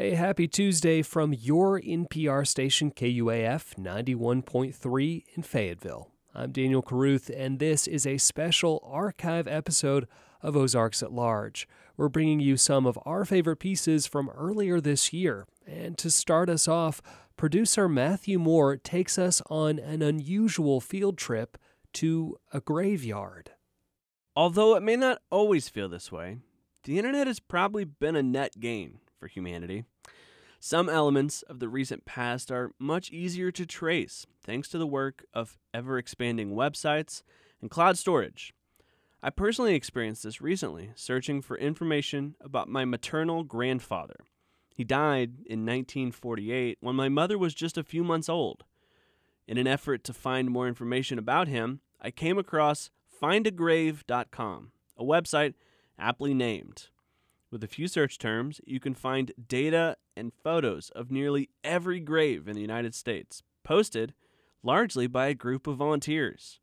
A happy Tuesday from your NPR station KUAF 91.3 in Fayetteville. I'm Daniel Caruth, and this is a special archive episode of Ozarks at Large. We're bringing you some of our favorite pieces from earlier this year. And to start us off, producer Matthew Moore takes us on an unusual field trip to a graveyard. Although it may not always feel this way, the internet has probably been a net gain for humanity. Some elements of the recent past are much easier to trace thanks to the work of ever expanding websites and cloud storage. I personally experienced this recently, searching for information about my maternal grandfather. He died in 1948 when my mother was just a few months old. In an effort to find more information about him, I came across findagrave.com, a website aptly named. With a few search terms, you can find data and photos of nearly every grave in the United States, posted largely by a group of volunteers.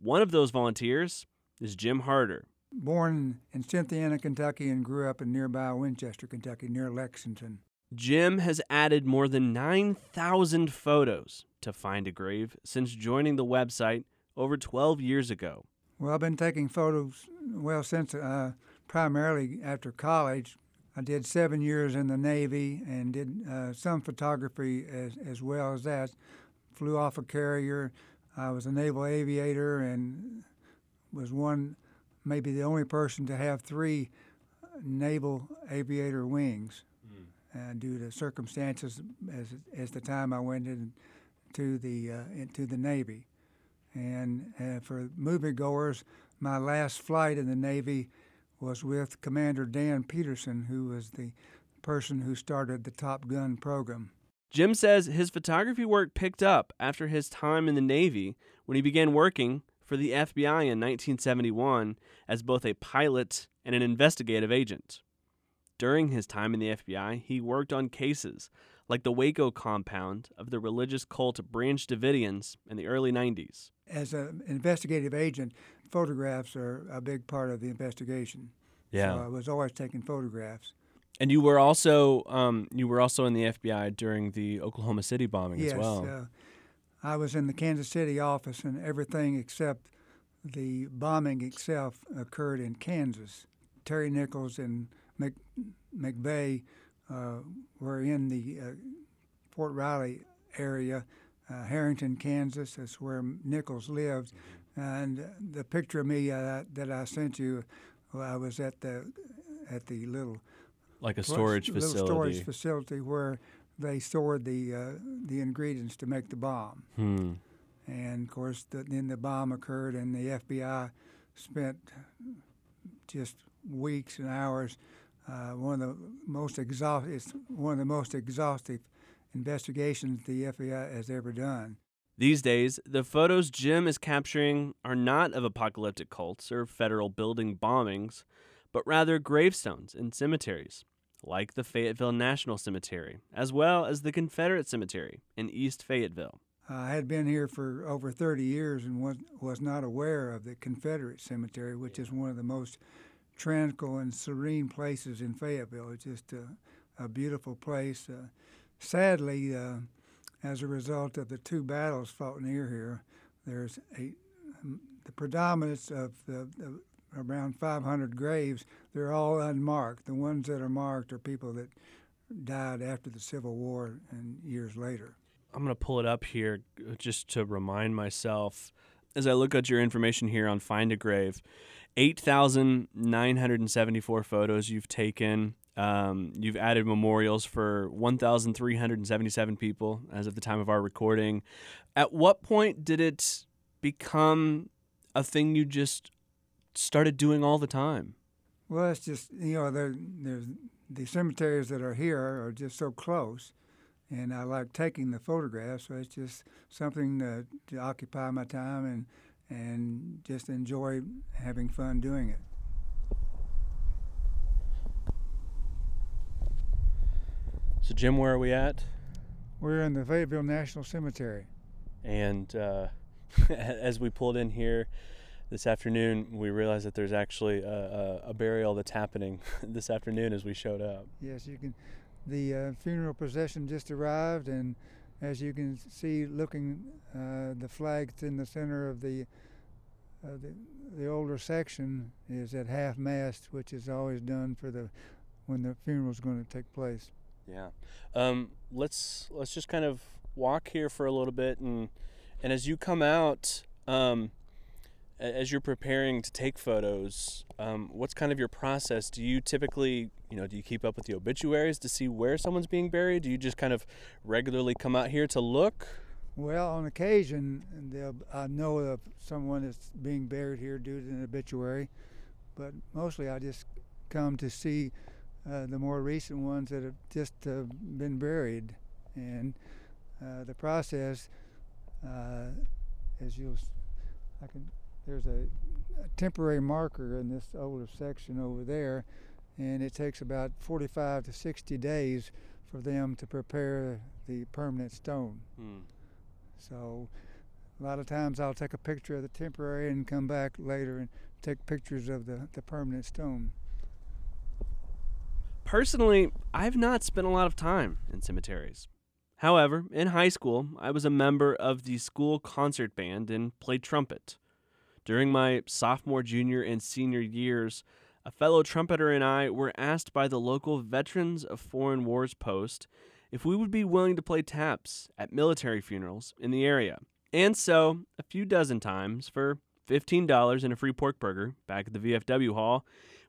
One of those volunteers is Jim Harder. Born in Cynthiana, Kentucky, and grew up in nearby Winchester, Kentucky, near Lexington. Jim has added more than 9,000 photos to Find a Grave since joining the website over 12 years ago. Well, I've been taking photos, well, since uh, primarily after college. I did seven years in the Navy and did uh, some photography as, as well as that. Flew off a carrier. I was a naval aviator and was one, maybe the only person to have three naval aviator wings mm. uh, due to circumstances as, as the time I went into the, uh, into the Navy. And uh, for moviegoers, my last flight in the Navy was with Commander Dan Pedersen, who was the person who started the Top Gun program. Jim says his photography work picked up after his time in the Navy when he began working for the FBI in 1971 as both a pilot and an investigative agent. During his time in the FBI, he worked on cases like the Waco compound of the religious cult Branch Davidians in the early 90s. As an investigative agent, photographs are a big part of the investigation. Yeah. So I was always taking photographs. And you were also um, you were also in the FBI during the Oklahoma City bombing yes, as well. Uh, I was in the Kansas City office, and everything except the bombing itself occurred in Kansas. Terry Nichols and Mc, McVeigh were in the uh, Fort Riley area, uh, Herington, Kansas. That's where Nichols lived. And the picture of me uh, that I sent you, well, I was at the at the little like a storage little facility. storage facility where they stored the uh, the ingredients to make the bomb. Hmm. And of course, the, then the bomb occurred, and the FBI spent just weeks and hours. Uh, one of the most exhaustive, it's one of the most exhaustive investigations the FBI has ever done. These days, the photos Jim is capturing are not of apocalyptic cults or federal building bombings, but rather gravestones in cemeteries, like the Fayetteville National Cemetery, as well as the Confederate Cemetery in East Fayetteville. I had been here for over 30 years and was, was not aware of the Confederate Cemetery, which is one of the most tranquil and serene places in Fayetteville. It's just a, a beautiful place. Uh, sadly, uh, as a result of the two battles fought near here, there's a um, the predominance of the, the, around 500 graves. They're all unmarked. The ones that are marked are people that died after the Civil War and years later. I'm going to pull it up here uh, just to remind myself as I look at your information here on Find a Grave. 8,974 photos you've taken. Um, you've added memorials for 1,377 people as of the time of our recording. At what point did it become a thing you just started doing all the time? Well, it's just you know there, there's the cemeteries that are here are just so close, and I like taking the photographs. So it's just something to, to occupy my time and and just enjoy having fun doing it. So, Jim, where are we at? We're in the Fayetteville National Cemetery. And uh, as we pulled in here this afternoon, we realized that there's actually a, a, a burial that's happening this afternoon as we showed up. Yes, you can. the uh, funeral procession just arrived, and as you can see, looking, uh, the flag in the center of the, uh, the the older section is at half mast, which is always done for the when the funeral is going to take place. Yeah. Um, let's let's just kind of walk here for a little bit, and and as you come out, um, as you're preparing to take photos, um, what's kind of your process? Do you typically, you know, do you keep up with the obituaries to see where someone's being buried? Do you just kind of regularly come out here to look? Well, on occasion, I know of someone that's being buried here due to an obituary, but mostly I just come to see uh, the more recent ones that have just uh, been buried. And uh, the process, uh, as you'll, I can there's a, a temporary marker in this older section over there, and it takes about 45 to 60 days for them to prepare the permanent stone. Hmm. So a lot of times I'll take a picture of the temporary and come back later and take pictures of the, the permanent stone. Personally, I've not spent a lot of time in cemeteries. However, in high school, I was a member of the school concert band and played trumpet. During my sophomore, junior, and senior years, a fellow trumpeter and I were asked by the local Veterans of Foreign Wars post if we would be willing to play taps at military funerals in the area. And so, a few dozen times, for $15 and a free pork burger back at the VFW hall,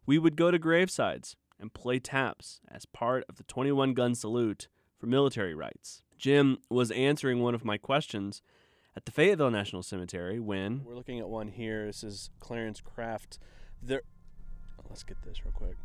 we would go to gravesides and play taps as part of the 21 gun salute for military rites. Jim was answering one of my questions at the Fayetteville National Cemetery when we're looking at one here. This is Clarence Craft. There, let's get this real quick.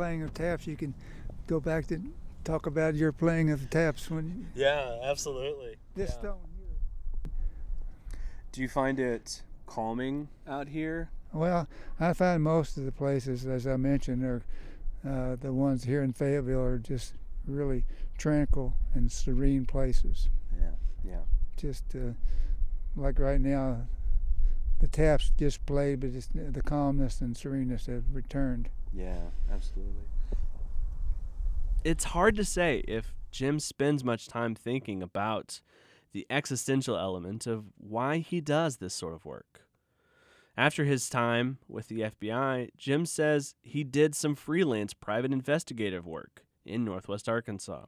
Playing of taps, you can go back to talk about your playing of the taps when. You, yeah, absolutely. This yeah. stone here. Do you find it calming out here? Well, I find most of the places, as I mentioned, are uh, the ones here in Fayetteville are just really tranquil and serene places. Yeah, yeah. Just uh, like right now, the taps just played, but just the calmness and sereneness have returned. Yeah, absolutely. It's hard to say if Jim spends much time thinking about the existential element of why he does this sort of work. After his time with the FBI, Jim says he did some freelance private investigative work in Northwest Arkansas.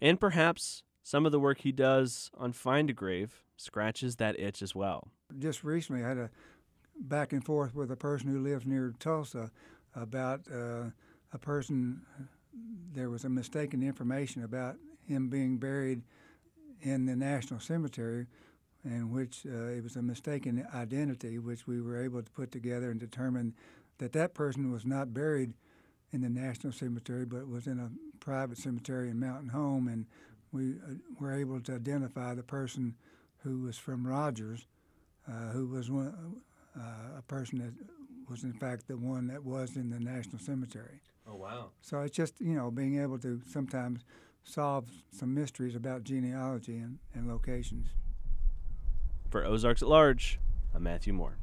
And perhaps some of the work he does on Find a Grave scratches that itch as well. Just recently, I had a back and forth with a person who lives near Tulsa about uh, a person. There was a mistaken information about him being buried in the National Cemetery, in which uh, it was a mistaken identity, which we were able to put together and determine that that person was not buried in the National Cemetery, but was in a private cemetery in Mountain Home, and we uh, were able to identify the person who was from Rogers, uh, who was one, uh, a person that was in fact the one that was in the National Cemetery. Oh wow! So it's just you know being able to sometimes solve some mysteries about genealogy and, and locations. For Ozarks at Large, I'm Matthew Moore.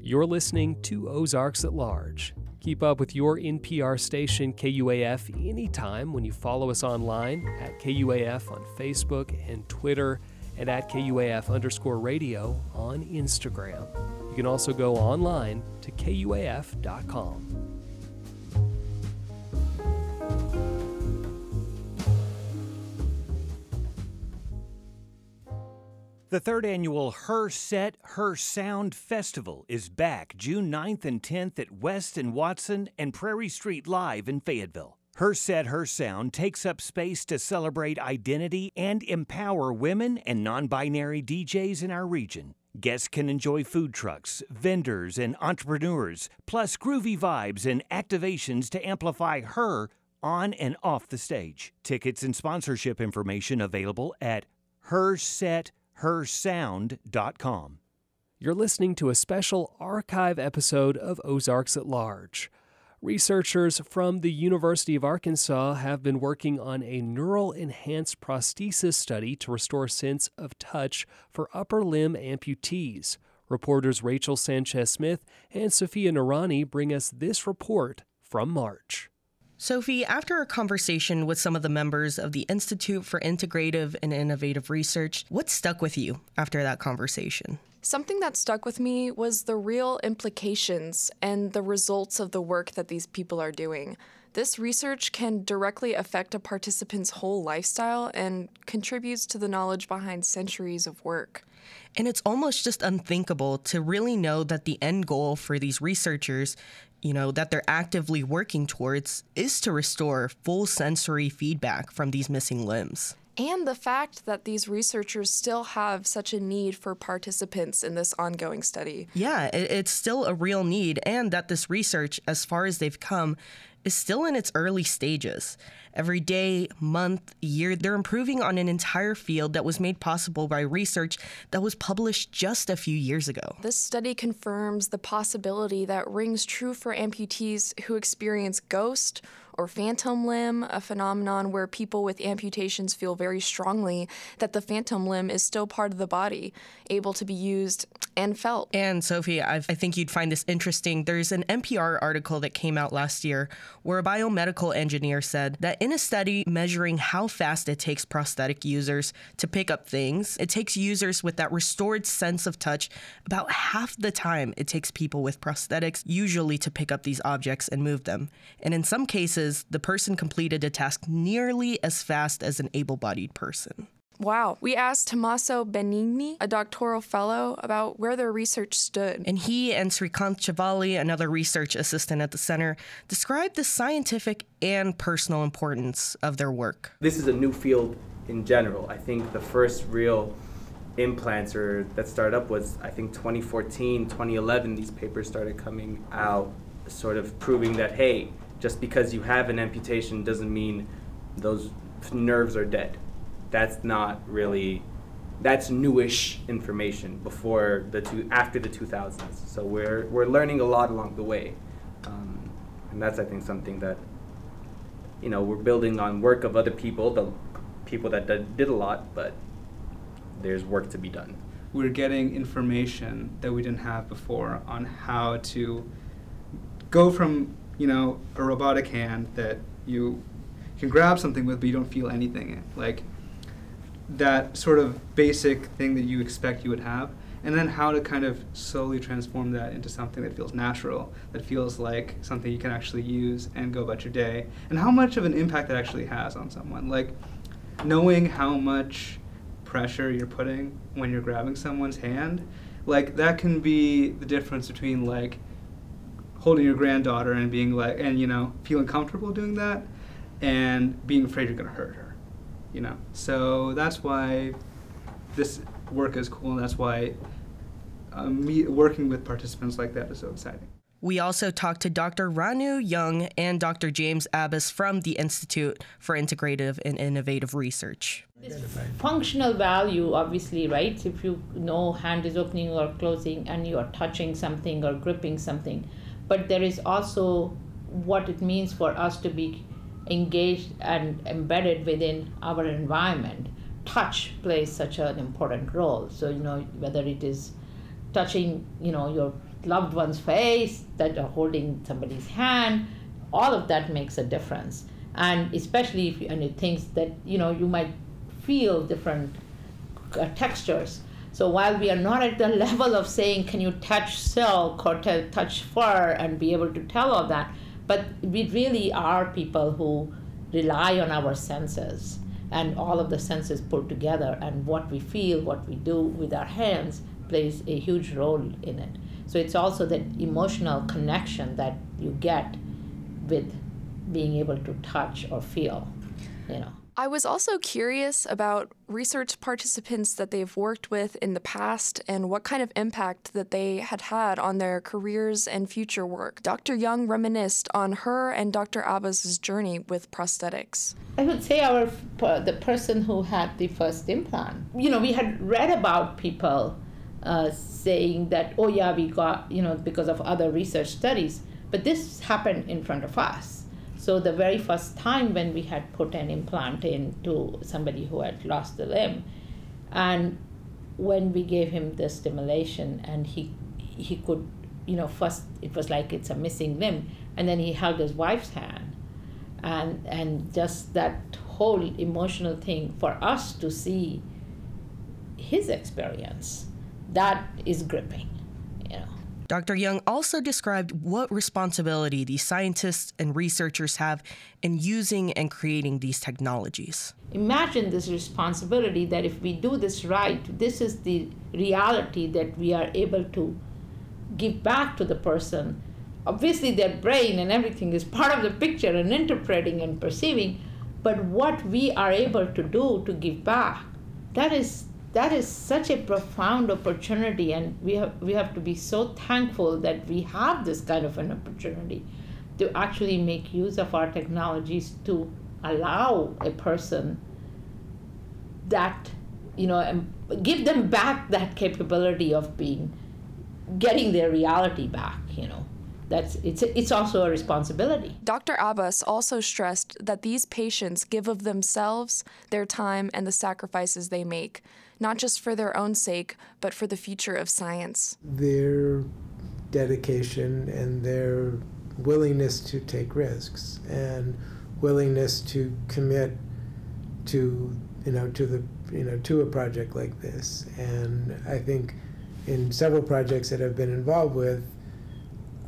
You're listening to Ozarks at Large. Keep up with your NPR station KUAF anytime when you follow us online at KUAF on Facebook and Twitter and at KUAF underscore radio on Instagram. You can also go online to KUAF.com. The third annual Her Set, Her Sound Festival is back June 9th and 10th at West and Watson and Prairie Street Live in Fayetteville. Her Set, Her Sound takes up space to celebrate identity and empower women and non binary DJs in our region. Guests can enjoy food trucks, vendors, and entrepreneurs, plus groovy vibes and activations to amplify her on and off the stage. Tickets and sponsorship information available at hersethersound.com. You're listening to a special archive episode of Ozarks at Large. Researchers from the University of Arkansas have been working on a neural enhanced prosthesis study to restore sense of touch for upper limb amputees. Reporters Rachel Sanchez Smith and Sophia Narani bring us this report from March. Sophie, after a conversation with some of the members of the Institute for Integrative and Innovative Research, what stuck with you after that conversation? Something that stuck with me was the real implications and the results of the work that these people are doing. This research can directly affect a participant's whole lifestyle and contributes to the knowledge behind centuries of work. And it's almost just unthinkable to really know that the end goal for these researchers, you know, that they're actively working towards is to restore full sensory feedback from these missing limbs and the fact that these researchers still have such a need for participants in this ongoing study. Yeah, it's still a real need, and that this research, as far as they've come, is still in its early stages. Every day, month, year, they're improving on an entire field that was made possible by research that was published just a few years ago. This study confirms the possibility that rings true for amputees who experience ghost or phantom limb, a phenomenon where people with amputations feel very strongly that the phantom limb is still part of the body, able to be used and felt. And Sophie, I've, i think you'd find this interesting. There's an NPR article that came out last year where a biomedical engineer said that in a study measuring how fast it takes prosthetic users to pick up things, it takes users with that restored sense of touch about half the time it takes people with prosthetics usually to pick up these objects and move them. And in some cases, the person completed a task nearly as fast as an able bodied person. Wow. We asked Tommaso Benigni, a doctoral fellow, about where their research stood. And he and Srikant Chivalli, another research assistant at the center, described the scientific and personal importance of their work. This is a new field in general. I think the first real implants or that started up was I think 2014, 2011 these papers started coming out sort of proving that hey, just because you have an amputation doesn't mean those nerves are dead that's not really that's newish information before the two after the 2000s. So we're we're learning a lot along the way, um, and that's I think something that you know we're building on work of other people, the people that did, did a lot, but there's work to be done. We're getting information that we didn't have before on how to go from you know a robotic hand that you can grab something with but you don't feel anything like that sort of basic thing that you expect you would have, and then how to kind of slowly transform that into something that feels natural, that feels like something you can actually use and go about your day, and how much of an impact that actually has on someone. Like knowing how much pressure you're putting when you're grabbing someone's hand, like that can be the difference between like holding your granddaughter and being like, and you know, feeling comfortable doing that, and being afraid you're gonna hurt her you know. So that's why this work is cool, and that's why uh, me working with participants like that is so exciting. We also talked to Dr. Ranu Jung and Dr. James Abbas from the Institute for Integrative and Innovative Research. This functional value, obviously, right? If you know hand is opening or closing and you are touching something or gripping something, but there is also what it means for us to be engaged and embedded within our environment, touch plays such an important role. So, you know, whether it is touching, you know, your loved one's face, that you're holding somebody's hand, all of that makes a difference. And especially if you, and it thinks that, you know, you might feel different uh, textures. So while we are not at the level of saying, can you touch silk or t- touch fur and be able to tell all that, but we really are people who rely on our senses and all of the senses put together, and what we feel, what we do with our hands plays a huge role in it. So it's also that emotional connection that you get with being able to touch or feel, you know. I was also curious about research participants that they've worked with in the past and what kind of impact that they had had on their careers and future work. Dr. Jung reminisced on her and Dr. Abbas's journey with prosthetics. I would say our the person who had the first implant. You know, we had read about people uh, saying that, oh yeah, we got you know because of other research studies, but this happened in front of us so the very first time when we had put an implant into somebody who had lost a limb, and when we gave him the stimulation and he he could you know first it was like it's a missing limb and then he held his wife's hand and and just that whole emotional thing for us to see his experience that is gripping Dr. Jung also described what responsibility these scientists and researchers have in using and creating these technologies. Imagine this responsibility that if we do this right, this is the reality that we are able to give back to the person. Obviously, their brain and everything is part of the picture and interpreting and perceiving, but what we are able to do to give back, that is that is such a profound opportunity and we have we have to be so thankful that we have this kind of an opportunity to actually make use of our technologies to allow a person that you know give them back that capability of being getting their reality back you know that's it's it's also a responsibility. Dr. Abbas also stressed that these patients give of themselves, their time, and the sacrifices they make not just for their own sake, but for the future of science. Their dedication and their willingness to take risks and willingness to commit to you know to the you know to a project like this and i think in several projects that i've been involved with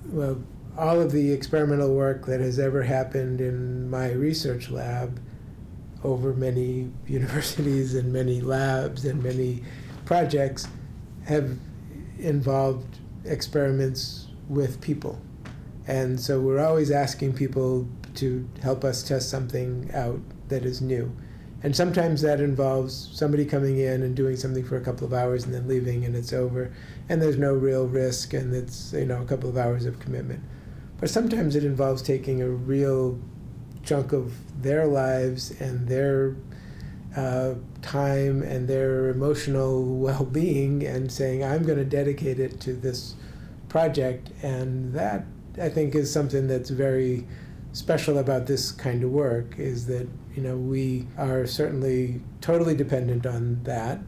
well all of the experimental work that has ever happened in my research lab over many universities and many labs and many projects have involved experiments with people. And so we're always asking people to help us test something out that is new. And sometimes that involves somebody coming in and doing something for a couple of hours and then leaving and it's over and there's no real risk and it's you know a couple of hours of commitment. But sometimes it involves taking a real chunk of their lives and their uh, time and their emotional well being and saying, I'm going to dedicate it to this project. And that, I think, is something that's very special about this kind of work is that, you know, we are certainly totally dependent on that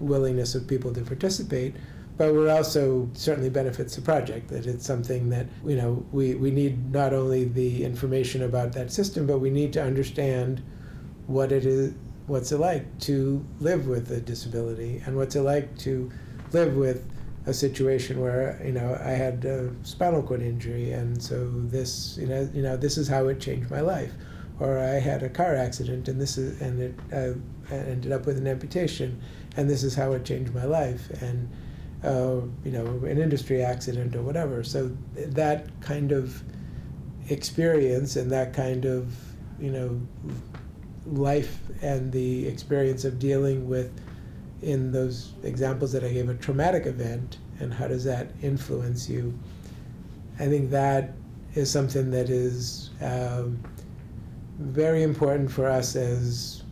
willingness of people to participate but we're also certainly benefits the project that it's something that you know we, we need not only the information about that system but we need to understand what it is what's it like to live with a disability and what's it like to live with a situation where you know I had a spinal cord injury and so this you know you know this is how it changed my life or I had a car accident and this is and it uh, ended up with an amputation and this is how it changed my life and uh, you know, an industry accident or whatever. So that kind of experience and that kind of, you know, life and the experience of dealing with, in those examples that I gave, a traumatic event and how does that influence you? I think that is something that is um, very important for us as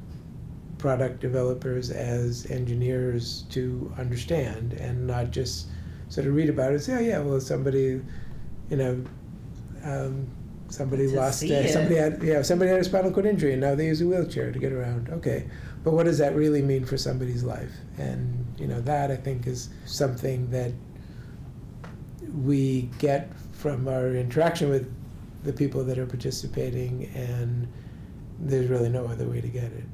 product developers as engineers to understand and not just sort of read about it and say, oh, yeah, well, somebody, you know, um, somebody lost, uh, somebody had, yeah, somebody had a spinal cord injury and now they use a wheelchair to get around. Okay, but what does that really mean for somebody's life? And you know, that I think is something that we get from our interaction with the people that are participating, and there's really no other way to get it.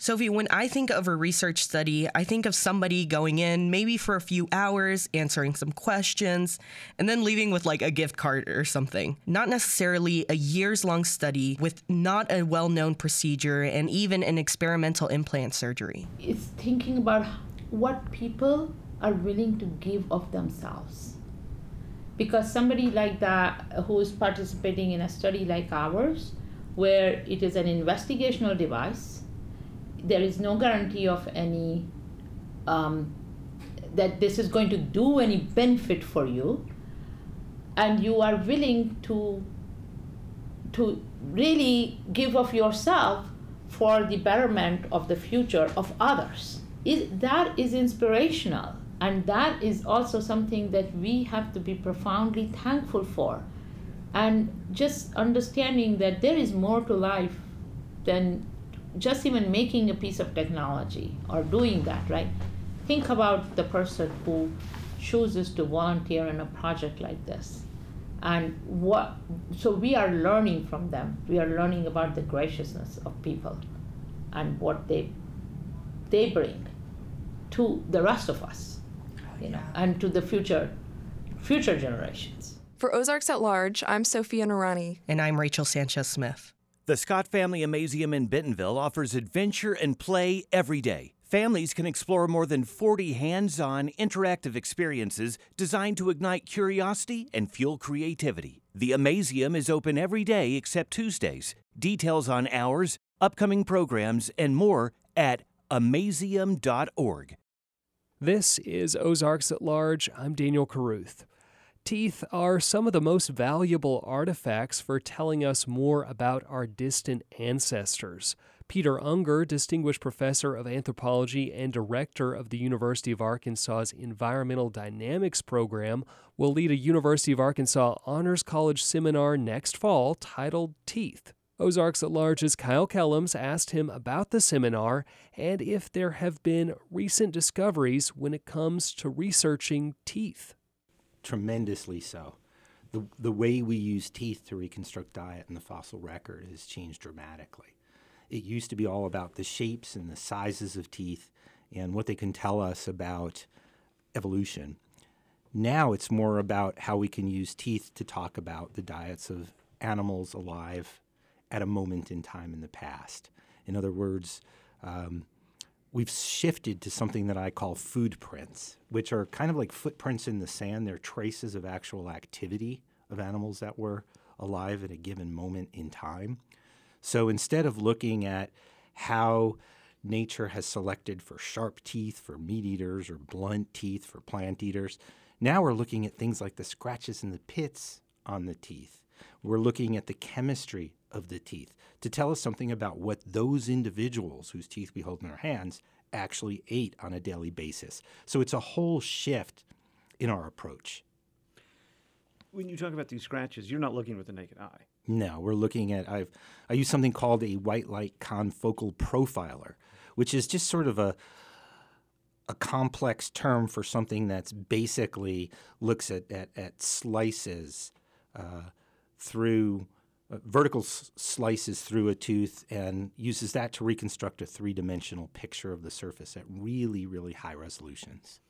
Sophie, when I think of a research study, I think of somebody going in maybe for a few hours, answering some questions, and then leaving with like a gift card or something. Not necessarily a years long study with not a well known procedure and even an experimental implant surgery. It's thinking about what people are willing to give of themselves. Because somebody like that who is participating in a study like ours, where it is an investigational device, there is no guarantee of any um, that this is going to do any benefit for you. And you are willing to to really give of yourself for the betterment of the future of others. Is that is inspirational and that is also something that we have to be profoundly thankful for and just understanding that there is more to life than just even making a piece of technology or doing that, right? Think about the person who chooses to volunteer in a project like this. And what, so we are learning from them. We are learning about the graciousness of people and what they, they bring to the rest of us, oh, you know, and to the future, future generations. For Ozarks at Large, I'm Sophia Narani. And I'm Rachel Sanchez Smith. The Scott Family Amazium in Bentonville offers adventure and play every day. Families can explore more than 40 hands on interactive experiences designed to ignite curiosity and fuel creativity. The Amazium is open every day except Tuesdays. Details on hours, upcoming programs, and more at amazium.org. This is Ozarks at Large. I'm Daniel Caruth. Teeth are some of the most valuable artifacts for telling us more about our distant ancestors. Peter Ungar, Distinguished Professor of Anthropology and Director of the University of Arkansas's Environmental Dynamics Program, will lead a University of Arkansas Honors College seminar next fall titled Teeth. Ozarks at Large's Kyle Kellums asked him about the seminar and if there have been recent discoveries when it comes to researching teeth tremendously so. The, the way we use teeth to reconstruct diet in the fossil record has changed dramatically. It used to be all about the shapes and the sizes of teeth and what they can tell us about evolution. Now it's more about how we can use teeth to talk about the diets of animals alive at a moment in time in the past. In other words, um, we've shifted to something that I call food prints, which are kind of like footprints in the sand. They're traces of actual activity of animals that were alive at a given moment in time. So instead of looking at how nature has selected for sharp teeth for meat eaters or blunt teeth for plant eaters, now we're looking at things like the scratches and the pits on the teeth. We're looking at the chemistry of the teeth to tell us something about what those individuals whose teeth we hold in our hands actually ate on a daily basis. So it's a whole shift in our approach. When you talk about these scratches, you're not looking with the naked eye. No, we're looking at I've I use something called a white light confocal profiler, which is just sort of a a complex term for something that's basically looks at at, at slices uh, through uh, vertical s- slices through a tooth and uses that to reconstruct a three dimensional picture of the surface at really, really high resolutions.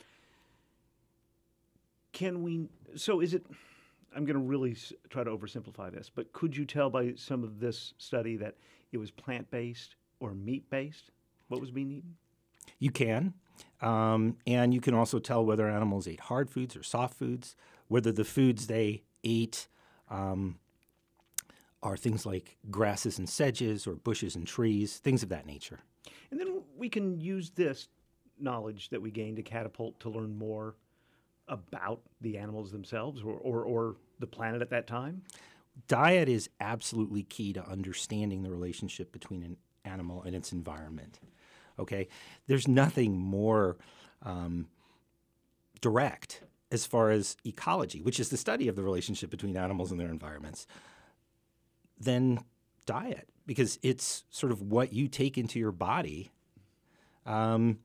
Can we? So is it? I'm going to really s- try to oversimplify this, but could you tell by some of this study that it was plant based or meat based? What was being eaten? You can. Um, and you can also tell whether animals ate hard foods or soft foods, whether the foods they ate um, are things like grasses and sedges or bushes and trees, things of that nature. And then we can use this knowledge that we gain to catapult to learn more about the animals themselves or, or, or the planet at that time? Diet is absolutely key to understanding the relationship between an animal and its environment. Okay, there's nothing more um, direct as far as ecology, which is the study of the relationship between animals and their environments, than diet, because it's sort of what you take into your body um,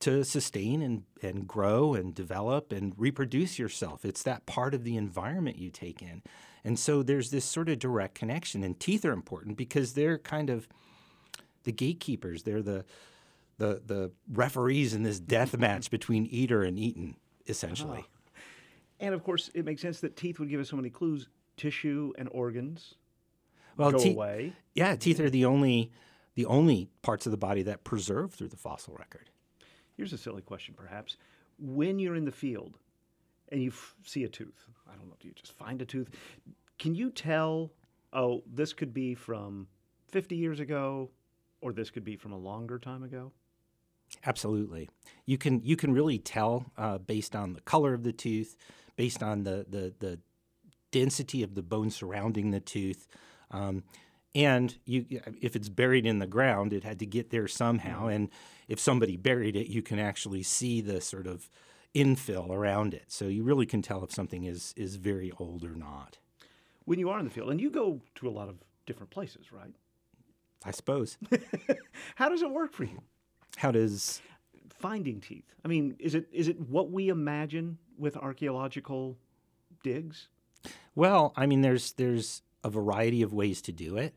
to sustain and, and grow and develop and reproduce yourself. It's that part of the environment you take in. And so there's this sort of direct connection. And teeth are important because they're kind of the gatekeepers. They're the the the referees in this death match between eater and eaten, essentially. Ah. And of course, it makes sense that teeth would give us so many clues. Tissue and organs Well, go te- away. Yeah, teeth are the only the only parts of the body that preserve through the fossil record. Here's a silly question, perhaps. When you're in the field and you f- see a tooth, I don't know, do you just find a tooth? Can you tell, oh, this could be from 50 years ago or this could be from a longer time ago? Absolutely, you can you can really tell uh, based on the color of the tooth, based on the the, the density of the bone surrounding the tooth, um, and you if it's buried in the ground, it had to get there somehow. And if somebody buried it, you can actually see the sort of infill around it. So you really can tell if something is is very old or not. When you are in the field, and you go to a lot of different places, right? I suppose. How does it work for you? How does finding teeth? I mean, is it is it what we imagine with archaeological digs? Well, I mean, there's there's a variety of ways to do it.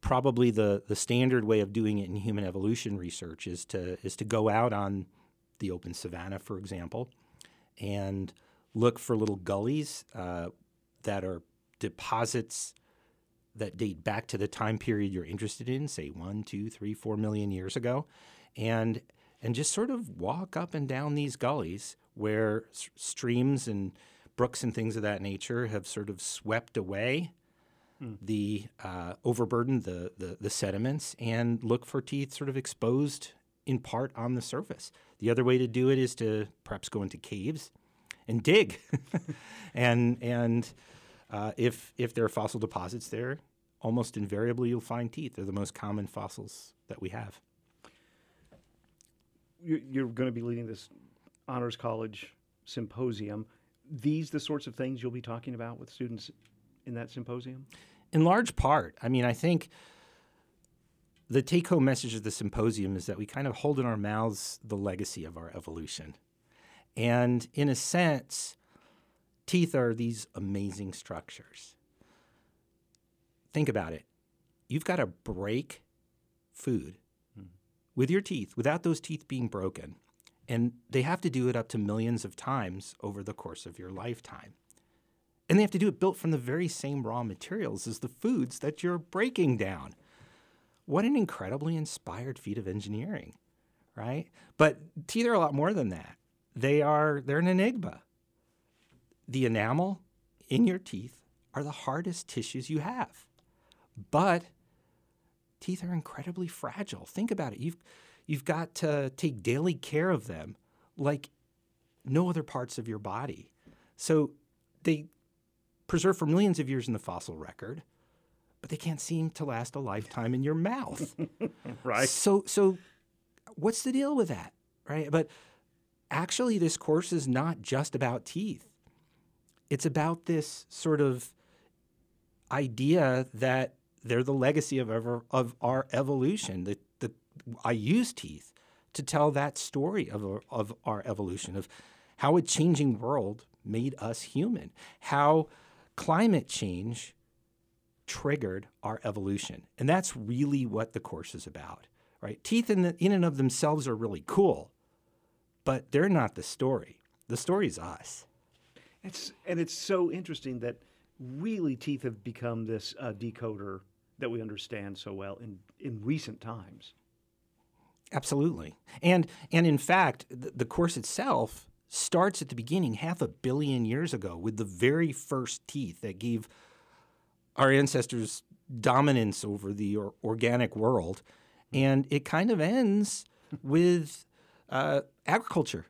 Probably the the standard way of doing it in human evolution research is to is to go out on the open savanna, for example, and look for little gullies uh, that are deposits that date back to the time period you're interested in, say one, two, three, four million years ago, and and just sort of walk up and down these gullies where s- streams and brooks and things of that nature have sort of swept away the uh, overburdened the, the the sediments and look for teeth sort of exposed in part on the surface. The other way to do it is to perhaps go into caves and dig, and and uh, if if there are fossil deposits there, almost invariably you'll find teeth. They're the most common fossils that we have. You're, you're going to be leading this honors college symposium. These the sorts of things you'll be talking about with students in that symposium. In large part, I mean, I think the take home message of the symposium is that we kind of hold in our mouths the legacy of our evolution. And in a sense, teeth are these amazing structures. Think about it. You've got to break food hmm. with your teeth without those teeth being broken. And they have to do it up to millions of times over the course of your lifetime. And they have to do it built from the very same raw materials as the foods that you're breaking down. What an incredibly inspired feat of engineering, right? But teeth are a lot more than that. They are they're an enigma. The enamel in your teeth are the hardest tissues you have. But teeth are incredibly fragile. Think about it. You've you've got to take daily care of them like no other parts of your body. So they preserve for millions of years in the fossil record, but they can't seem to last a lifetime in your mouth. Right. So so what's the deal with that? Right? But actually this course is not just about teeth. It's about this sort of idea that they're the legacy of ever, of our evolution. The, I use teeth to tell that story of, our- of our evolution, of how a changing world made us human, how climate change triggered our evolution. And that's really what the course is about, right? Teeth in, the, in and of themselves are really cool, but they're not the story. The story is us. It's and it's so interesting that really teeth have become this uh, decoder that we understand so well in in recent times. Absolutely. And and in fact, the, the course itself starts at the beginning half a billion years ago with the very first teeth that gave our ancestors dominance over the or- organic world. And it kind of ends with uh, agriculture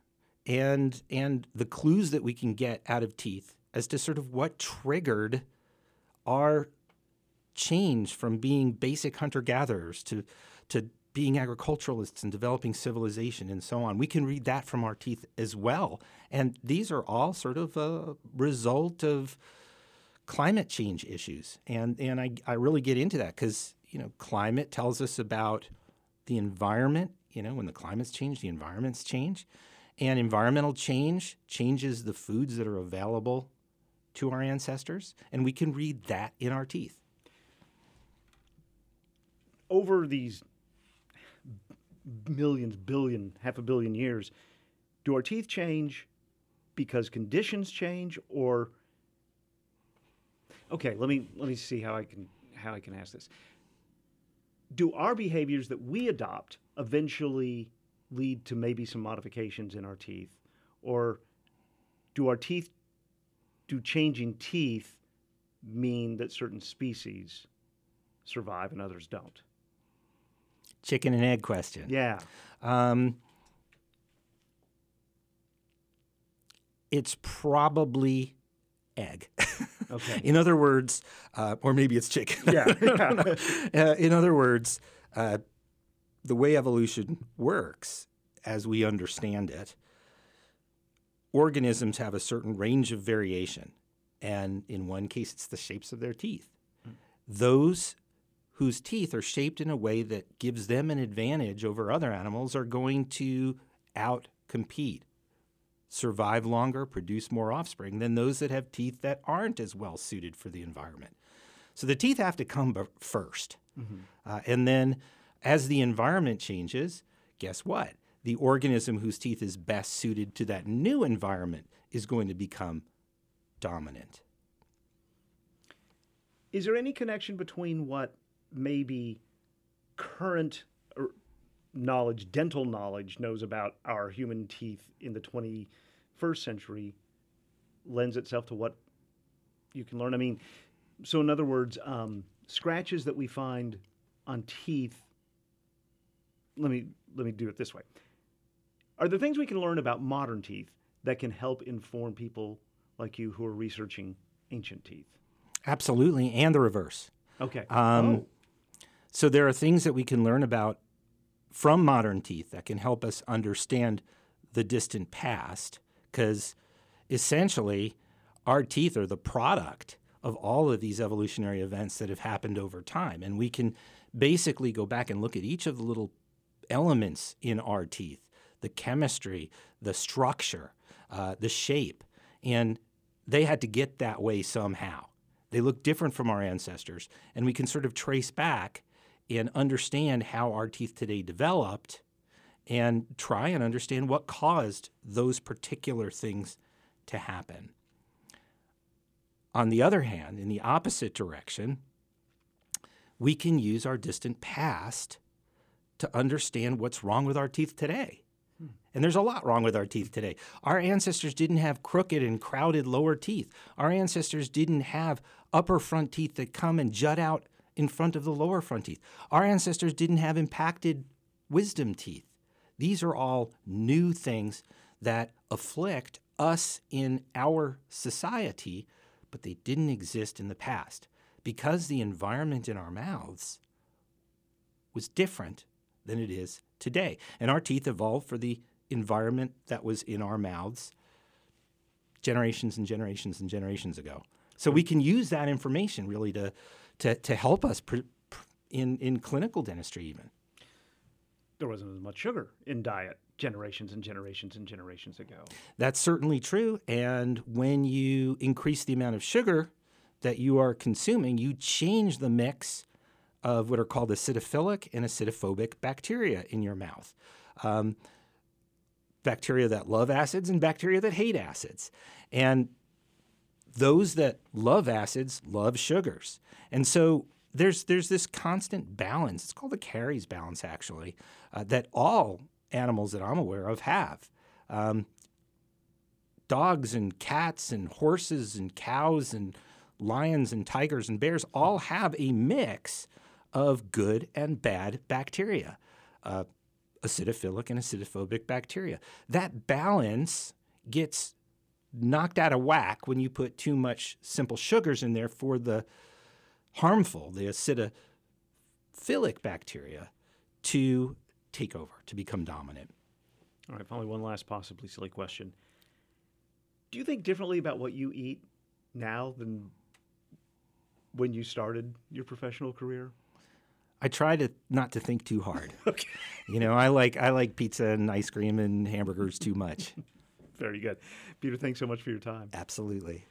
and and the clues that we can get out of teeth as to sort of what triggered our change from being basic hunter gatherers to to being agriculturalists and developing civilization and so on. We can read that from our teeth as well. And these are all sort of a result of climate change issues. And and I, I really get into that because, you know, climate tells us about the environment. You know, when the climates change, the environments change. And environmental change changes the foods that are available to our ancestors. And we can read that in our teeth. over these millions, billion, half a billion years, do our teeth change because conditions change, or okay? Let me let me see how I can how I can ask this. Do our behaviors that we adopt eventually lead to maybe some modifications in our teeth, or do our teeth do changing teeth mean that certain species survive and others don't? Chicken and egg question. Yeah. Um, it's probably egg. Okay. in other words, uh, or maybe it's chicken. Yeah. uh, in other words, uh, the way evolution works, as we understand it, organisms have a certain range of variation. And in one case, it's the shapes of their teeth. Those whose teeth are shaped in a way that gives them an advantage over other animals are going to outcompete, survive longer, produce more offspring than those that have teeth that aren't as well suited for the environment. So the teeth have to come b- 1st Uh, and then as the environment changes, guess what? The organism whose teeth is best suited to that new environment is going to become dominant. Is there any connection between what maybe current er, knowledge, dental knowledge, knows about our human teeth in the 21st century lends itself to what you can learn? I mean, so in other words, um, scratches that we find on teeth. Let me let me do it this way. Are there things we can learn about modern teeth that can help inform people like you who are researching ancient teeth? Absolutely, and the reverse. Okay. Um, Oh. So there are things that we can learn about from modern teeth that can help us understand the distant past, because essentially our teeth are the product of all of these evolutionary events that have happened over time. And we can basically go back and look at each of the little elements in our teeth the chemistry, the structure, uh, the shape. And they had to get that way somehow. They look different from our ancestors. And we can sort of trace back and understand how our teeth today developed and try and understand what caused those particular things to happen. On the other hand, in the opposite direction, we can use our distant past to understand what's wrong with our teeth today. Hmm. And there's a lot wrong with our teeth today. Our ancestors didn't have crooked and crowded lower teeth. Our ancestors didn't have upper front teeth that come and jut out in front of the lower front teeth. Our ancestors didn't have impacted wisdom teeth. These are all new things that afflict us in our society, but they didn't exist in the past because the environment in our mouths was different than it is today. And our teeth evolved for the environment that was in our mouths generations and generations and generations ago. So we can use that information really to, to, to help us pr- pr- in, in clinical dentistry, even. there wasn't as much sugar in diet generations and generations and generations ago. That's certainly true. And when you increase the amount of sugar that you are consuming, you change the mix of what are called acidophilic and acidophobic bacteria in your mouth. Um, bacteria that love acids and bacteria that hate acids. And those that love acids love sugars. And so there's there's this constant balance. It's called the caries balance, actually, uh, that all animals that I'm aware of have. Um, dogs and cats and horses and cows and lions and tigers and bears all have a mix of good and bad bacteria, uh, acidophilic and acidophobic bacteria. That balance gets knocked out of whack when you put too much simple sugars in there for the harmful, the acidophilic bacteria, to take over, to become dominant. All right, finally, one last possibly silly question. Do you think differently about what you eat now than when you started your professional career? I try to not to think too hard. okay. You know, I like I like pizza and ice cream and hamburgers too much. Very good. Peter, thanks so much for your time. Absolutely.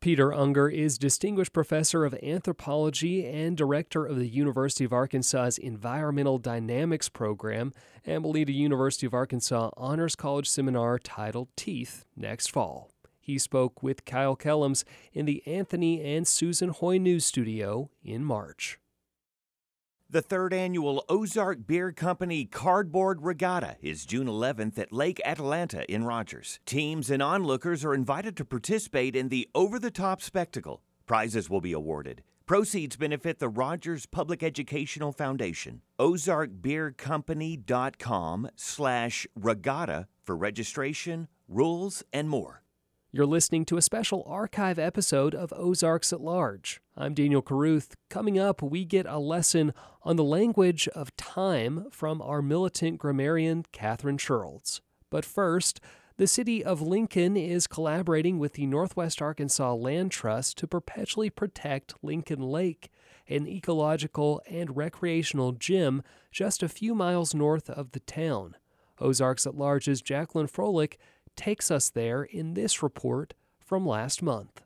Peter Ungar is Distinguished Professor of Anthropology and Director of the University of Arkansas's Environmental Dynamics Program and will lead a University of Arkansas Honors College seminar titled Teeth next fall. He spoke with Kyle Kellums in the Anthony and Susan Hoy News Studio in March. The third annual Ozark Beer Company Cardboard Regatta is June 11th at Lake Atlanta in Rogers. Teams and onlookers are invited to participate in the over the top spectacle. Prizes will be awarded. Proceeds benefit the Rogers Public Educational Foundation. OzarkBeerCompany.com slash regatta for registration, rules, and more. You're listening to a special archive episode of Ozarks at Large. I'm Daniel Caruth. Coming up, we get a lesson on the language of time from our militant grammarian, Catherine Shirlds. But first, the city of Lincoln is collaborating with the Northwest Arkansas Land Trust to perpetually protect Lincoln Lake, an ecological and recreational gym just a few miles north of the town. Ozarks at Large's Jacqueline Froelich takes us there in this report from last month.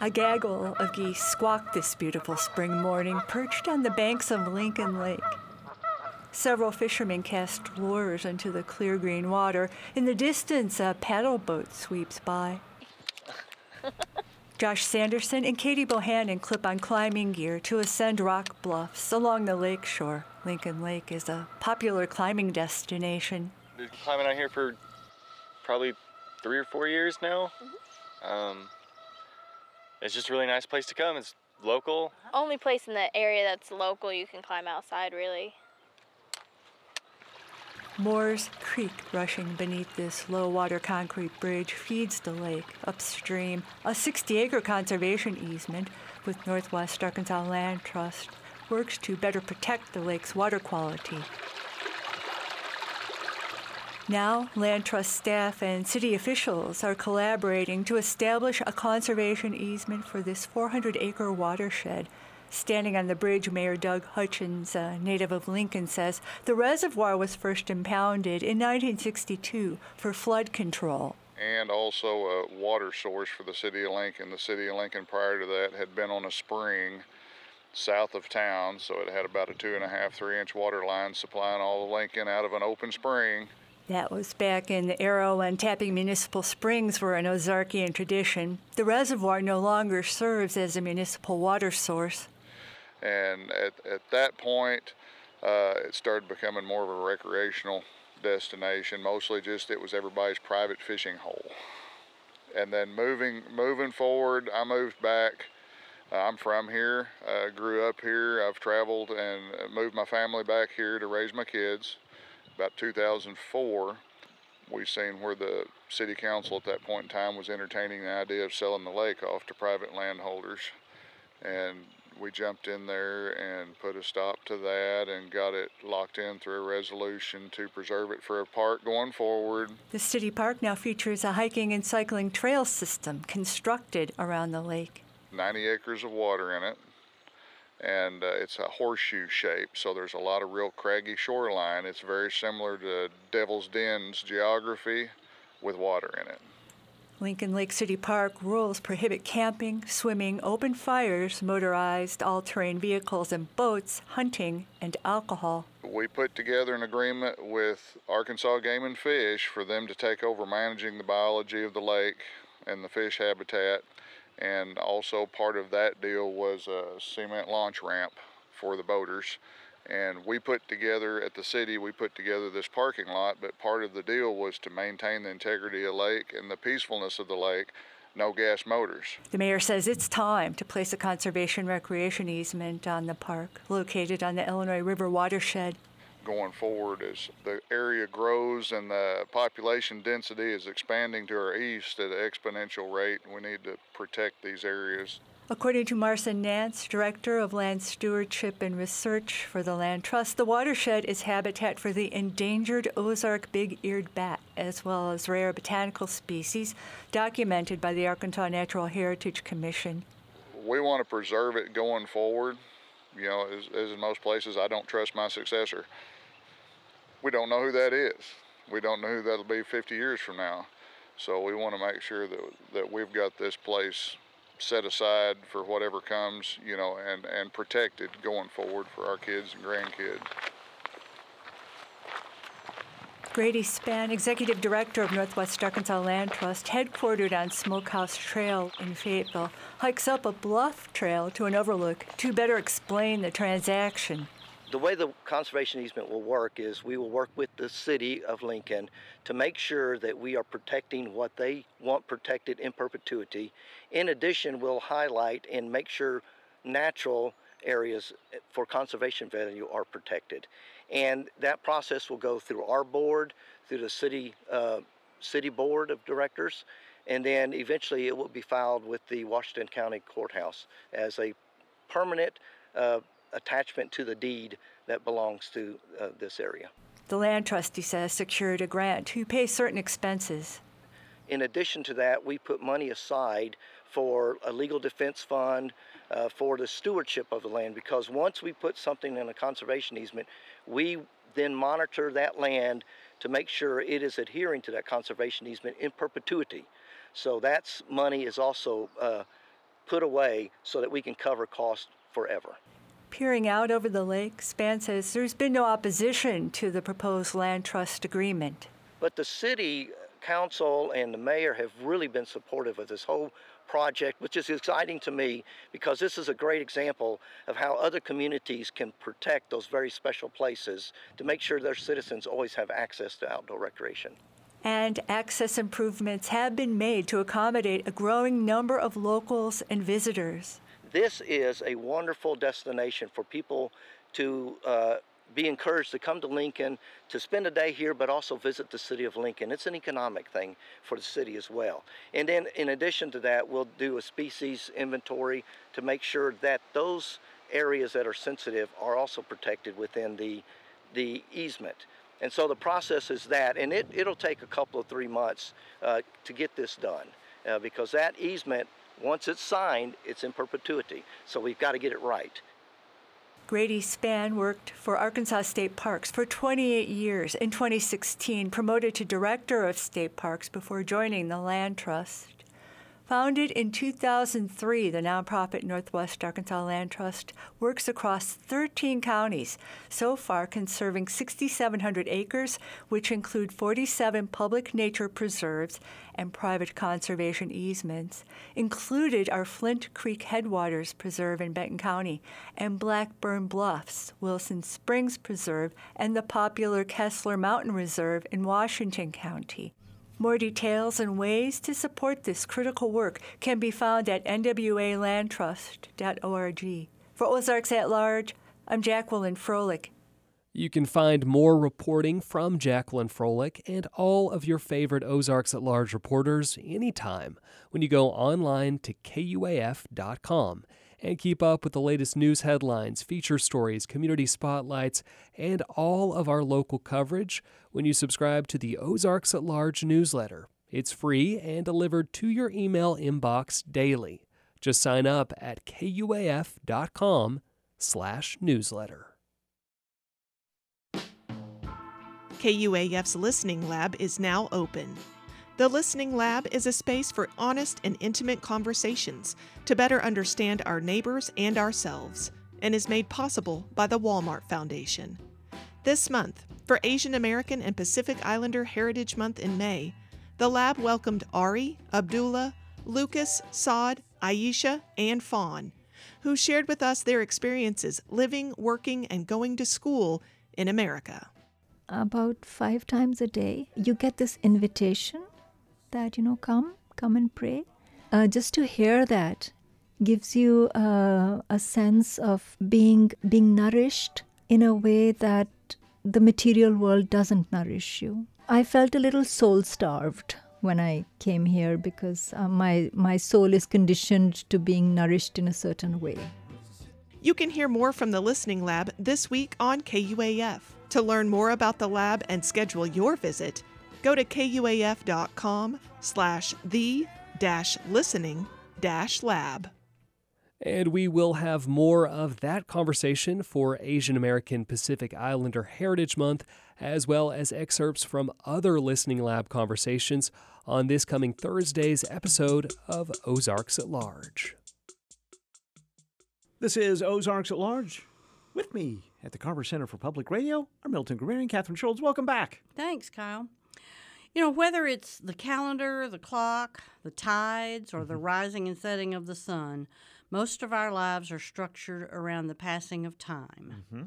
A gaggle of geese squawked this beautiful spring morning, perched on the banks of Lincoln Lake. Several fishermen cast lures into the clear green water. In the distance, a paddle boat sweeps by. Josh Sanderson and Katie Bohannon clip on climbing gear to ascend rock bluffs along the lake shore. Lincoln Lake is a popular climbing destination. Been climbing out here for probably three or four years now. Um, it's just a really nice place to come. It's local. Only place in the area that's local you can climb outside, really. Moore's Creek, rushing beneath this low water concrete bridge, feeds the lake upstream. A 60 acre conservation easement with Northwest Arkansas Land Trust works to better protect the lake's water quality. Now, Land Trust staff and city officials are collaborating to establish a conservation easement for this 400 acre watershed. Standing on the bridge, Mayor Doug Hutchins, a native of Lincoln, says the reservoir was first impounded in 1962 for flood control. And also a water source for the city of Lincoln. The city of Lincoln, prior to that, had been on a spring south of town, so it had about a two and a half, three inch water line supplying all of Lincoln out of an open spring. That was back in the era when tapping municipal springs were an Ozarkian tradition. The reservoir no longer serves as a municipal water source. And at, at that point, uh, it started becoming more of a recreational destination. Mostly just it was everybody's private fishing hole. And then moving moving forward, I moved back uh, I'm from here, uh, grew up here. I've traveled and uh, moved my family back here to raise my kids. About 2004, we seen where the city council at that point in time was entertaining the idea of selling the lake off to private landholders. And we jumped in there and put a stop to that and got it locked in through a resolution to preserve it for a park going forward. The city park now features a hiking and cycling trail system constructed around the lake. 90 acres of water in it and uh, it's a horseshoe shape so there's a lot of real craggy shoreline it's very similar to devil's den's geography with water in it lincoln lake city park rules prohibit camping swimming open fires motorized all-terrain vehicles and boats hunting and alcohol we put together an agreement with arkansas game and fish for them to take over managing the biology of the lake and the fish habitat and also part of that deal was a cement launch ramp for the boaters. And we put together at the city, we put together this parking lot, but part of the deal was to maintain the integrity of the lake and the peacefulness of the lake. No gas motors. The mayor says it's time to place a conservation recreation easement on the park, located on the Illinois River watershed going forward as the area grows and the population density is expanding to our east at an exponential rate. We need to protect these areas. According to Marson Nance, Director of Land Stewardship and Research for the Land Trust, the watershed is habitat for the endangered Ozark big eared bat, as well as rare botanical species documented by the Arkansas Natural Heritage Commission. We want to preserve it going forward. You know, as, as in most places, I don't trust my successor we don't know who that is. we don't know who that'll be 50 years from now. So we want to make sure that that we've got this place set aside for whatever comes, you know, and and protected going forward for our kids and grandkids. Grady Spann, Executive Director of Northwest Arkansas Land Trust, headquartered on Smokehouse Trail in Fayetteville, hikes up a bluff trail to an overlook to better explain the transaction. The way the conservation easement will work is we will work with the city of Lincoln to make sure that we are protecting what they want protected in perpetuity. In addition, we'll highlight and make sure natural areas for conservation value are protected. And that process will go through our board, through the city, uh, city board of directors, and then eventually it will be filed with the Washington County Courthouse as a permanent uh, attachment to the deed that belongs to uh, this area. The land trustee says secured a grant to pay certain expenses. In addition to that, we put money aside for a legal defense fund uh, for the stewardship of the land because once we put something in a conservation easement, we then monitor that land to make sure it is adhering to that conservation easement in perpetuity. So that money is also uh, put away so that we can cover costs forever. Peering out over the lake, Spann says there's been no opposition to the proposed land trust agreement. But the city council and the mayor have really been supportive of this whole project, which is exciting to me because this is a great example of how other communities can protect those very special places to make sure their citizens always have access to outdoor recreation. And access improvements have been made to accommodate a growing number of locals and visitors. This is a wonderful destination for people to uh, be encouraged to come to Lincoln to spend a day here, but also visit the city of Lincoln. It's an economic thing for the city as well. And then, in addition to that, we'll do a species inventory to make sure that those areas that are sensitive are also protected within the the easement. And so the process is that, and it, it'll take a couple of three months uh, to get this done uh, because that easement, once it's signed, it's in perpetuity. So we've got to get it right. Grady Spann worked for Arkansas State Parks for 28 years. In 2016, promoted to Director of State Parks before joining the Land Trust. Founded in 2003, the nonprofit Northwest Arkansas Land Trust works across 13 counties, so far conserving 6,700 acres, which include 47 public nature preserves and private conservation easements. Included are Flint Creek Headwaters Preserve in Benton County and Blackburn Bluffs, Wilson Springs Preserve, and the popular Kessler Mountain Reserve in Washington County. More details and ways to support this critical work can be found at nwalandtrust.org. For Ozarks at Large, I'm Jacqueline Froelich. You can find more reporting from Jacqueline Froelich and all of your favorite Ozarks at Large reporters anytime when you go online to kuaf.com and keep up with the latest news headlines, feature stories, community spotlights, and all of our local coverage when you subscribe to the Ozarks at Large newsletter. It's free and delivered to your email inbox daily. Just sign up at kuaf.com/newsletter. KUAF's Listening Lab is now open. The Listening Lab is a space for honest and intimate conversations to better understand our neighbors and ourselves, and is made possible by the Walmart Foundation. This month, for Asian American and Pacific Islander Heritage Month in May, the lab welcomed Ari, Abdullah, Lucas, Saad, Aisha, and Fawn, who shared with us their experiences living, working, and going to school in America. About five times a day, you get this invitation that, you know, come, come and pray. Uh, just to hear that gives you uh, a sense of being being nourished in a way that the material world doesn't nourish you. I felt a little soul starved when I came here because uh, my my soul is conditioned to being nourished in a certain way. You can hear more from the Listening Lab this week on KUAF. To learn more about the lab and schedule your visit, go to kuaf.com slash the dash listening dash lab. And we will have more of that conversation for Asian American Pacific Islander Heritage Month, as well as excerpts from other Listening Lab conversations on this coming Thursday's episode of Ozarks at Large. This is Ozarks at Large. With me at the Carver Center for Public Radio are Milton Guerrero and Catherine Schultz. Welcome back. Thanks, Kyle. You know, whether it's the calendar, the clock, the tides, or the rising and setting of the sun, most of our lives are structured around the passing of time. Mm-hmm.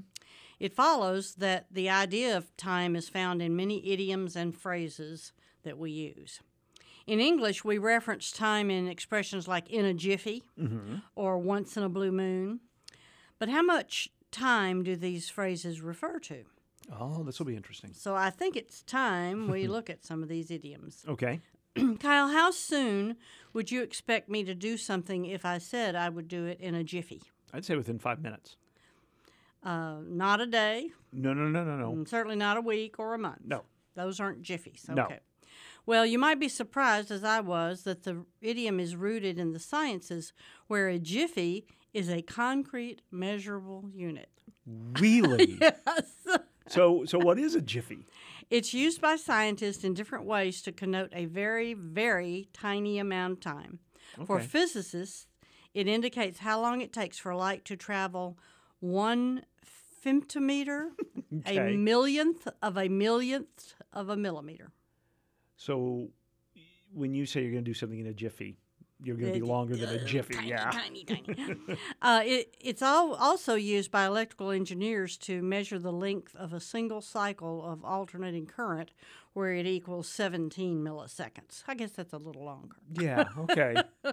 It follows that the idea of time is found in many idioms and phrases that we use. In English, we reference time in expressions like in a jiffy Mm-hmm. or once in a blue moon. But how much time do these phrases refer to? Oh, this will be interesting. So I think it's time we look at some of these idioms. Okay. Kyle, how soon would you expect me to do something if I said I would do it in a jiffy? I'd say within five minutes. Uh, not a day, No, no, no, no, no. and certainly not a week or a month. No. Those aren't jiffies. No. Well, you might be surprised, as I was, that the idiom is rooted in the sciences, where a jiffy is a concrete, measurable unit. Really? yes. So, so what is a jiffy? It's used by scientists in different ways to connote a very, very tiny amount of time. For physicists, it indicates how long it takes for light to travel one femtometer, Okay. a millionth of a millionth of a millimeter. So, when you say you're going to do something in a jiffy, you're going to be longer than a jiffy. tiny, yeah. tiny, tiny. uh, it, it's all, also used by electrical engineers to measure the length of a single cycle of alternating current, where it equals 17 milliseconds. I guess that's a little longer. Yeah. Okay. wow.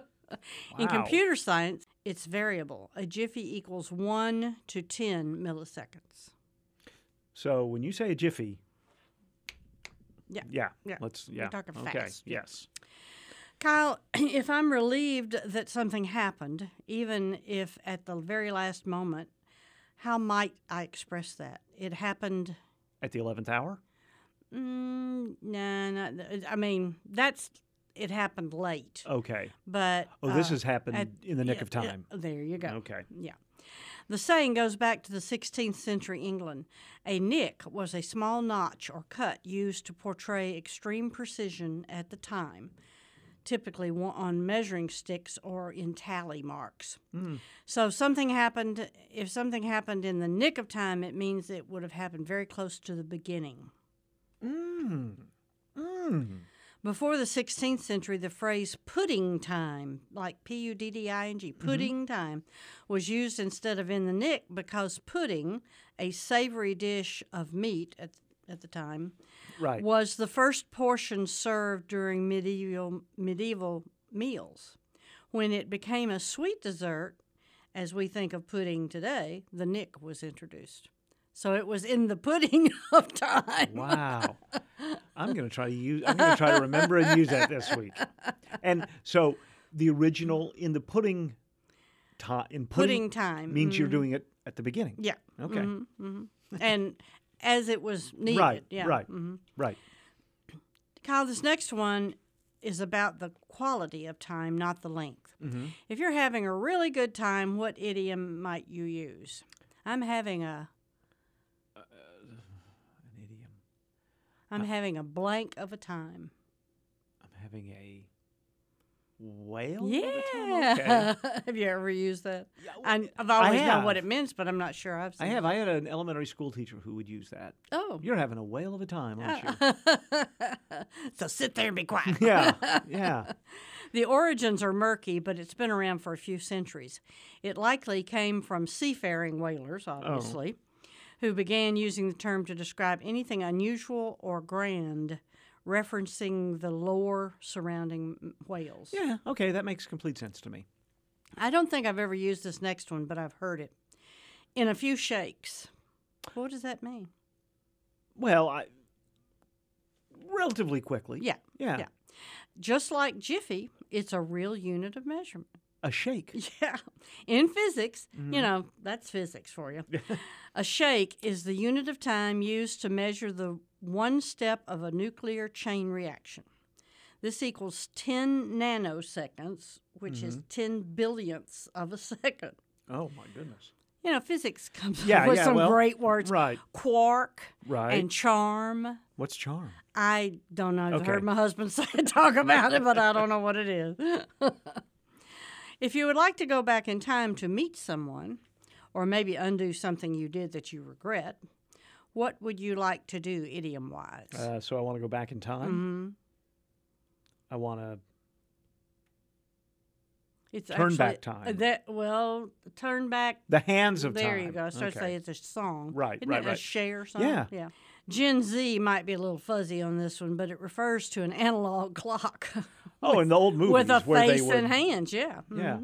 In computer science, it's variable. A jiffy equals 1 to 10 milliseconds. So when you say a jiffy, Yeah. yeah, Yeah. let's We're yeah. talking okay. fast. Yeah. Kyle, if I'm relieved that something happened, even if at the very last moment, how might I express that? It happened. At the eleventh hour. Mm, no, no. I mean, that's it happened late. Okay. But Oh, this uh, has happened at- in the nick yeah, of time. there you go. Okay. Yeah. The saying goes back to the 16th century England. A nick was a small notch or cut used to portray extreme precision at the time, typically on measuring sticks or in tally marks. Mm. So something happened, if something happened in the nick of time, it means it would have happened very close to the beginning. Mm. Mm. Before the 16th century, the phrase pudding time, like P U D D I N G, pudding time, was used instead of in the nick because pudding, a savory dish of meat at, at the time, Right. was the first portion served during medieval, medieval meals. When it became a sweet dessert, as we think of pudding today, the nick was introduced. So it was in the pudding of time. Wow. I'm going to try to use. I'm going to try to remember and use that this week. And so the original in the pudding time in pudding, Pudding time, means you're mhm. doing it at the beginning. Yeah. Okay. mhm, mhm. And as it was needed. Right. Yeah. Right. mhm. Right. Kyle, this next one is about the quality of time, not the length. Mhm. If you're having a really good time, what idiom might you use? I'm having a. An idiom. I'm having a blank of a time. I'm having a whale. of a Yeah. time? Okay. have you ever used that? I, I've always known what it means, but I'm not sure I've I have. it. I had an elementary school teacher who would use that. Oh. You're having a whale of a time, aren't you? so sit there and be quiet. Yeah, yeah. The origins are murky, but it's been around for a few centuries. It likely came from seafaring whalers, Oh. obviously, who began using the term to describe anything unusual or grand, referencing the lore surrounding whales. Yeah. Okay, that makes complete sense to me. I don't think I've ever used this next one, but I've heard it. In a few shakes. What does that mean? Well, I relatively quickly. Yeah. Yeah. Yeah. Just like Jiffy, it's a real unit of measurement. A shake. Yeah. In physics, you Mhm. know, that's physics for you. a shake is the unit of time used to measure the one step of a nuclear chain reaction. This equals 10 nanoseconds, which is Mhm. 10 billionths of a second. Oh my goodness. You know, physics comes Yeah, with yeah, some well, great words. right. Quark Right. and charm. What's charm? I don't know. I've Okay. heard my husband say talk about it, but I don't know what it is. if you would like to go back in time to meet someone, or maybe undo something you did that you regret, what would you like to do idiom wise? Uh, so I want to go back in time. Mhm. I want to It's turn back time. That well, turn back. The hands of time. there you go. I trying to Okay. say it's a song. Right, Isn't right, it a right. Cher song? Yeah. Yeah. Gen Z might be a little fuzzy on this one, but it refers to an analog clock. Oh, in the old movies with a where they face would- and hands. Yeah. Yeah.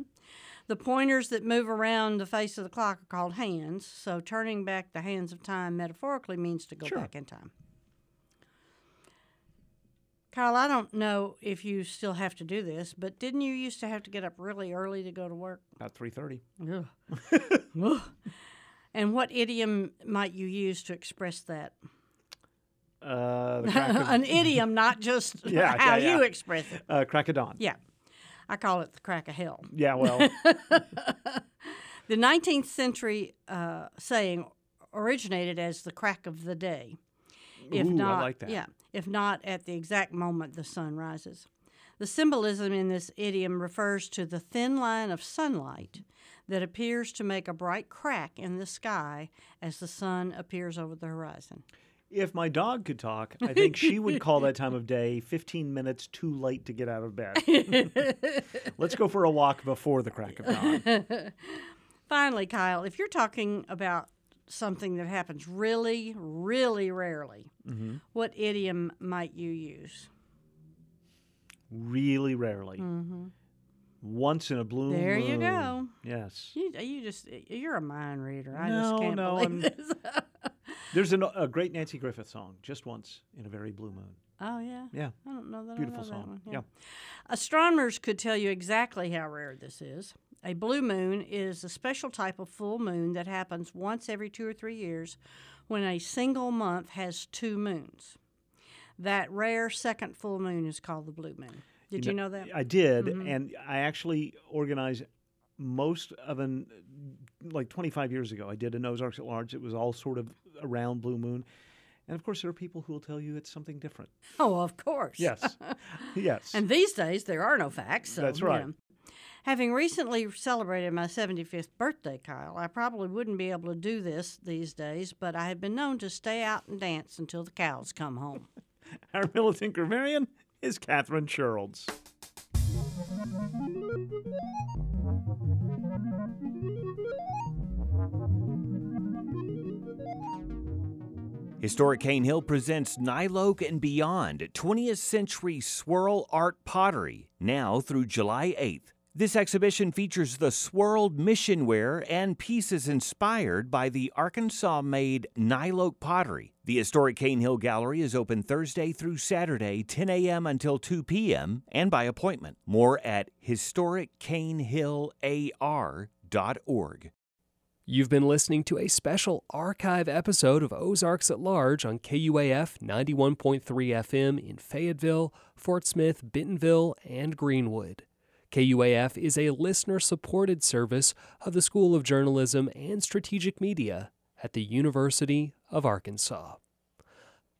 The pointers that move around the face of the clock are called hands. So turning back the hands of time metaphorically means to go Sure. back in time. Kyle, I don't know if you still have to do this, but didn't you used to have to get up really early to go to work? about three thirty. And what idiom might you use to express that? Uh, of- An idiom, not just Yeah, how yeah, you express it. Uh, crack of dawn. Yeah. I call it the crack of hell. Yeah, well. the 19th century uh, saying originated as the crack of the day. If Ooh, not, like that. yeah, if not at the exact moment the sun rises. The symbolism in this idiom refers to the thin line of sunlight that appears to make a bright crack in the sky as the sun appears over the horizon. If my dog could talk, I think she would call that time of day 15 minutes too late to get out of bed. Let's go for a walk before the crack of dawn. Finally, Kyle, if you're talking about something that happens really, really rarely, Mhm. what idiom might you use? Really rarely. Mhm. Once in a blue moon. There you go. Yes. You, you just you're a mind reader. I no, just can't no. believe I'm- this. There's an, a great Nanci Griffith song, Just Once in a Very Blue Moon. oh yeah. Yeah. I don't know that. Beautiful know that song. one. Yeah. Astronomers could tell you exactly how rare this is. A blue moon is a special type of full moon that happens once every two or three years when a single month has two moons. That rare second full moon is called the blue moon. Did you, know, that? I did, Mhm. and I actually organized most of an like 25 years ago. I did a Ozarks at Large. It was all sort of around Blue Moon, and of course there are people who will tell you it's something different. Oh, of course. Yes, yes. And these days there are no facts. So, That's you right. know. Having recently celebrated my 75th birthday, Kyle, I probably wouldn't be able to do this these days, but I have been known to stay out and dance until the cows come home. Our militant grammarian is Catherine Sherrills. Historic Cane Hill presents Niloak and Beyond 20th Century Swirl Art Pottery, now through July 8th. This exhibition features the swirled missionware and pieces inspired by the Arkansas made Niloak pottery. The Historic Cane Hill Gallery is open Thursday through Saturday, 10 a.m. until 2 p.m., and by appointment. More at historiccanehillar.org. You've been listening to a special archive episode of Ozarks at Large on KUAF 91.3 FM in Fayetteville, Fort Smith, Bentonville, and Greenwood. KUAF is a listener supported service of the School of Journalism and Strategic Media at the University of Arkansas.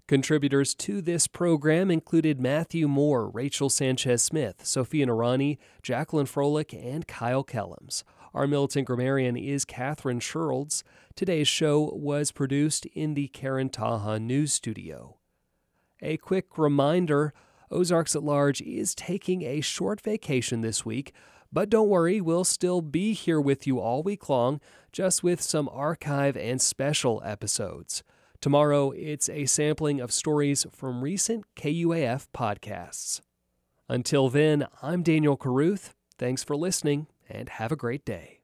Contributors to this program included Matthew Moore, Rachel Sanchez Smith, Sophia Narani, Jacqueline Froelich, and Kyle Kellums. Our militant grammarian is Catherine Sherrills. Today's show was produced in the Karen Taha News Studio. A quick reminder Ozarks at Large is taking a short vacation this week, but don't worry, we'll still be here with you all week long, just with some archive and special episodes. Tomorrow, it's a sampling of stories from recent KUAF podcasts. Until then, I'm Daniel Caruth. Thanks for listening and have a great day.